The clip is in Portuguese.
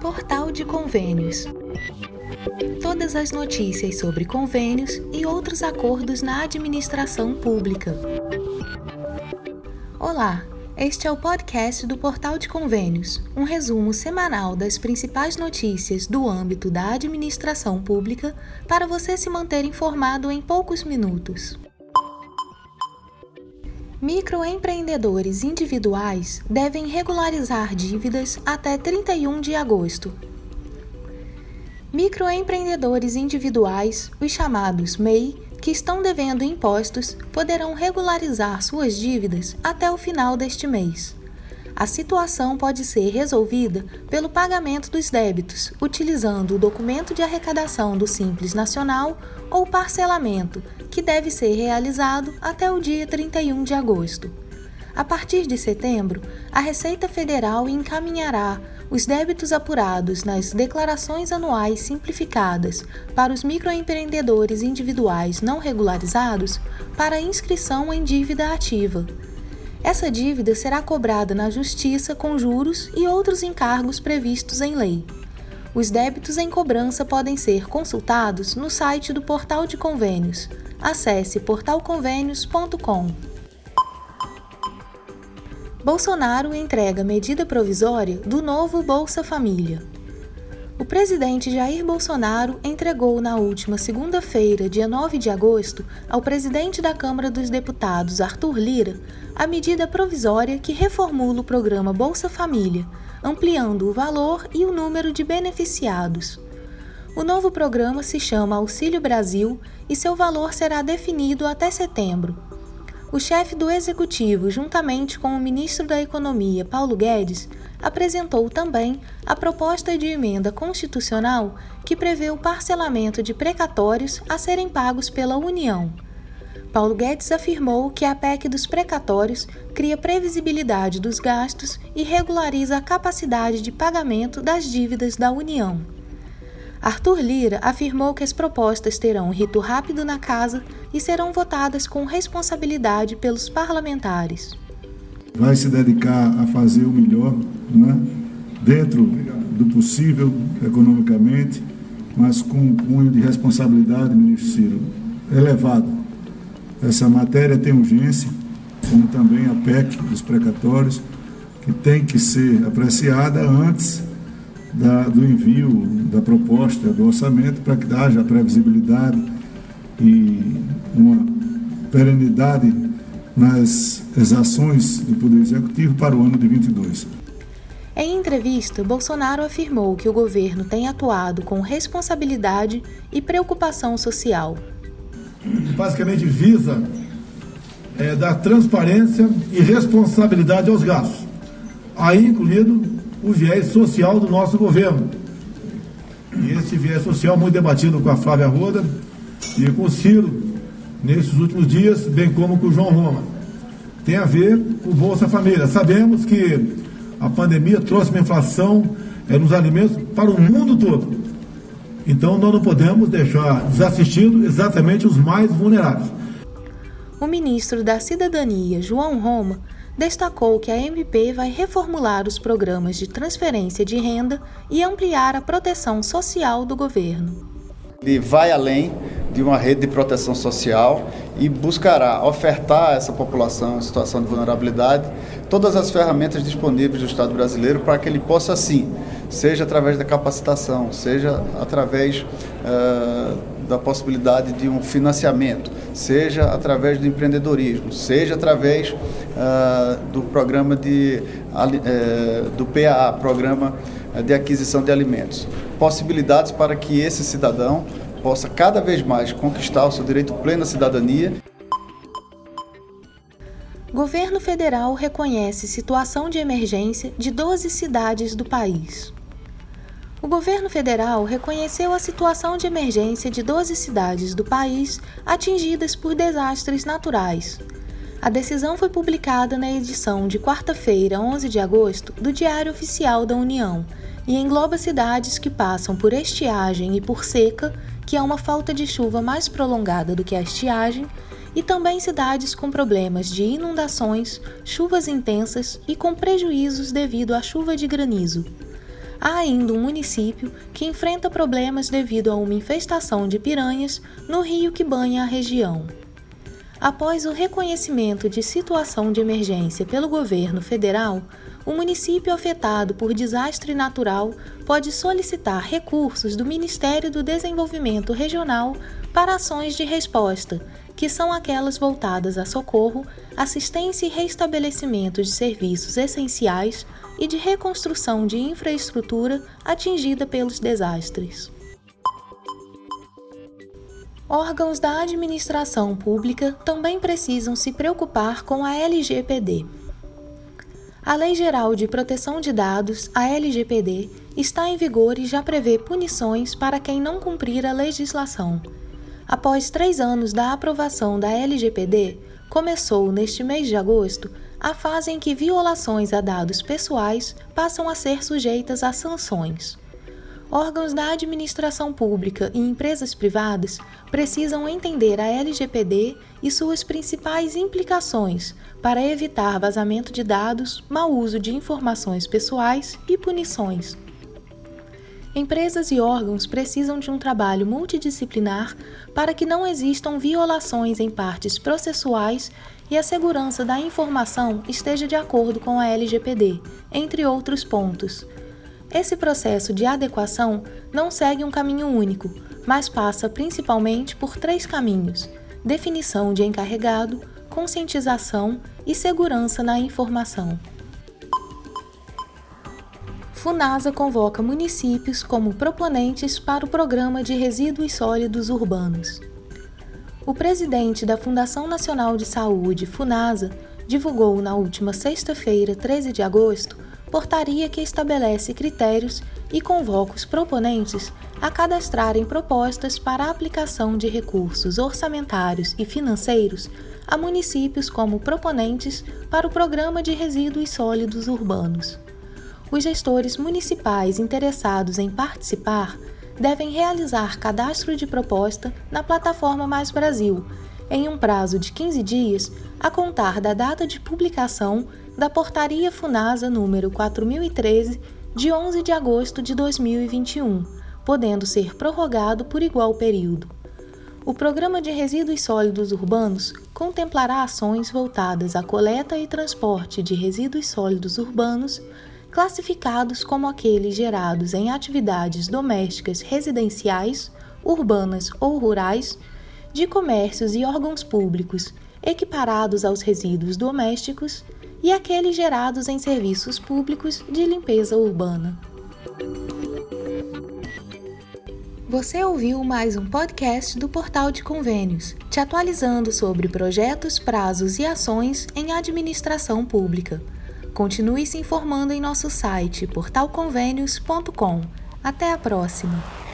Portal de Convênios. Todas as notícias sobre convênios e outros acordos na administração pública. Olá, este é o podcast do Portal de Convênios, um resumo semanal das principais notícias do âmbito da administração pública para você se manter informado em poucos minutos. Microempreendedores individuais devem regularizar dívidas até 31 de agosto. Microempreendedores individuais, os chamados MEI, que estão devendo impostos, poderão regularizar suas dívidas até o final deste mês. A situação pode ser resolvida pelo pagamento dos débitos, utilizando o documento de arrecadação do Simples Nacional ou parcelamento, que deve ser realizado até o dia 31 de agosto. A partir de setembro, a Receita Federal encaminhará os débitos apurados nas declarações anuais simplificadas para os microempreendedores individuais não regularizados para inscrição em dívida ativa. Essa dívida será cobrada na Justiça com juros e outros encargos previstos em lei. Os débitos em cobrança podem ser consultados no site do Portal de Convênios. Acesse portalconvênios.com. Bolsonaro entrega medida provisória do novo Bolsa Família. O presidente Jair Bolsonaro entregou na última segunda-feira, dia 9 de agosto, ao presidente da Câmara dos Deputados, Arthur Lira, a medida provisória que reformula o programa Bolsa Família ampliando o valor e o número de beneficiados. O novo programa se chama Auxílio Brasil e seu valor será definido até setembro. O chefe do executivo, juntamente com o ministro da Economia, Paulo Guedes, apresentou também a proposta de emenda constitucional que prevê o parcelamento de precatórios a serem pagos pela União. Paulo Guedes afirmou que a PEC dos precatórios cria previsibilidade dos gastos e regulariza a capacidade de pagamento das dívidas da União. Arthur Lira afirmou que as propostas terão um rito rápido na casa e serão votadas com responsabilidade pelos parlamentares. Vai se dedicar a fazer o melhor, né? dentro do possível economicamente, mas com um cunho de responsabilidade, ministro Ciro, elevado essa matéria tem urgência, como também a PEC dos precatórios, que tem que ser apreciada antes da, do envio da proposta do orçamento para que haja previsibilidade e uma perenidade nas exações do Poder Executivo para o ano de 22. Em entrevista, Bolsonaro afirmou que o governo tem atuado com responsabilidade e preocupação social basicamente visa é, dar transparência e responsabilidade aos gastos, aí incluído o viés social do nosso governo. E esse viés social muito debatido com a Flávia Roda e com o Ciro nesses últimos dias, bem como com o João Roma. Tem a ver com o Bolsa Família. Sabemos que a pandemia trouxe uma inflação é, nos alimentos para o mundo todo. Então nós não podemos deixar desassistido exatamente os mais vulneráveis. O ministro da Cidadania, João Roma, destacou que a MP vai reformular os programas de transferência de renda e ampliar a proteção social do governo. Ele vai além de uma rede de proteção social e buscará ofertar a essa população em situação de vulnerabilidade todas as ferramentas disponíveis do Estado brasileiro para que ele possa, sim, seja através da capacitação, seja através uh, da possibilidade de um financiamento, seja através do empreendedorismo, seja através uh, do programa de, uh, do PAA, Programa de Aquisição de Alimentos. Possibilidades para que esse cidadão possa cada vez mais conquistar o seu direito pleno à cidadania. Governo federal reconhece situação de emergência de 12 cidades do país. O governo federal reconheceu a situação de emergência de 12 cidades do país atingidas por desastres naturais. A decisão foi publicada na edição de quarta-feira, 11 de agosto, do Diário Oficial da União e engloba cidades que passam por estiagem e por seca, que é uma falta de chuva mais prolongada do que a estiagem, e também cidades com problemas de inundações, chuvas intensas e com prejuízos devido à chuva de granizo. Há ainda um município que enfrenta problemas devido a uma infestação de piranhas no rio que banha a região. Após o reconhecimento de situação de emergência pelo governo federal, o município afetado por desastre natural pode solicitar recursos do Ministério do Desenvolvimento Regional para ações de resposta, que são aquelas voltadas a socorro, assistência e restabelecimento de serviços essenciais e de reconstrução de infraestrutura atingida pelos desastres. Órgãos da administração pública também precisam se preocupar com a LGPD. A Lei Geral de Proteção de Dados, a LGPD, está em vigor e já prevê punições para quem não cumprir a legislação. Após três anos da aprovação da LGPD, começou neste mês de agosto a fase em que violações a dados pessoais passam a ser sujeitas a sanções órgãos da administração pública e empresas privadas precisam entender a LGPD e suas principais implicações para evitar vazamento de dados, mau uso de informações pessoais e punições. Empresas e órgãos precisam de um trabalho multidisciplinar para que não existam violações em partes processuais e a segurança da informação esteja de acordo com a LGPD, entre outros pontos esse processo de adequação não segue um caminho único, mas passa principalmente por três caminhos: definição de encarregado, conscientização e segurança na informação. Funasa convoca municípios como proponentes para o Programa de Resíduos Sólidos Urbanos. O presidente da Fundação Nacional de Saúde, Funasa, divulgou na última sexta-feira, 13 de agosto, portaria que estabelece critérios e convoca os proponentes a cadastrarem propostas para a aplicação de recursos orçamentários e financeiros a municípios como proponentes para o Programa de Resíduos Sólidos Urbanos. Os gestores municipais interessados em participar devem realizar cadastro de proposta na plataforma Mais Brasil, em um prazo de 15 dias a contar da data de publicação da Portaria Funasa número 4013 de 11 de agosto de 2021, podendo ser prorrogado por igual período. O Programa de Resíduos Sólidos Urbanos contemplará ações voltadas à coleta e transporte de resíduos sólidos urbanos, classificados como aqueles gerados em atividades domésticas residenciais, urbanas ou rurais, de comércios e órgãos públicos equiparados aos resíduos domésticos e aqueles gerados em serviços públicos de limpeza urbana. Você ouviu mais um podcast do Portal de Convênios, te atualizando sobre projetos, prazos e ações em administração pública. Continue se informando em nosso site portalconvênios.com. Até a próxima!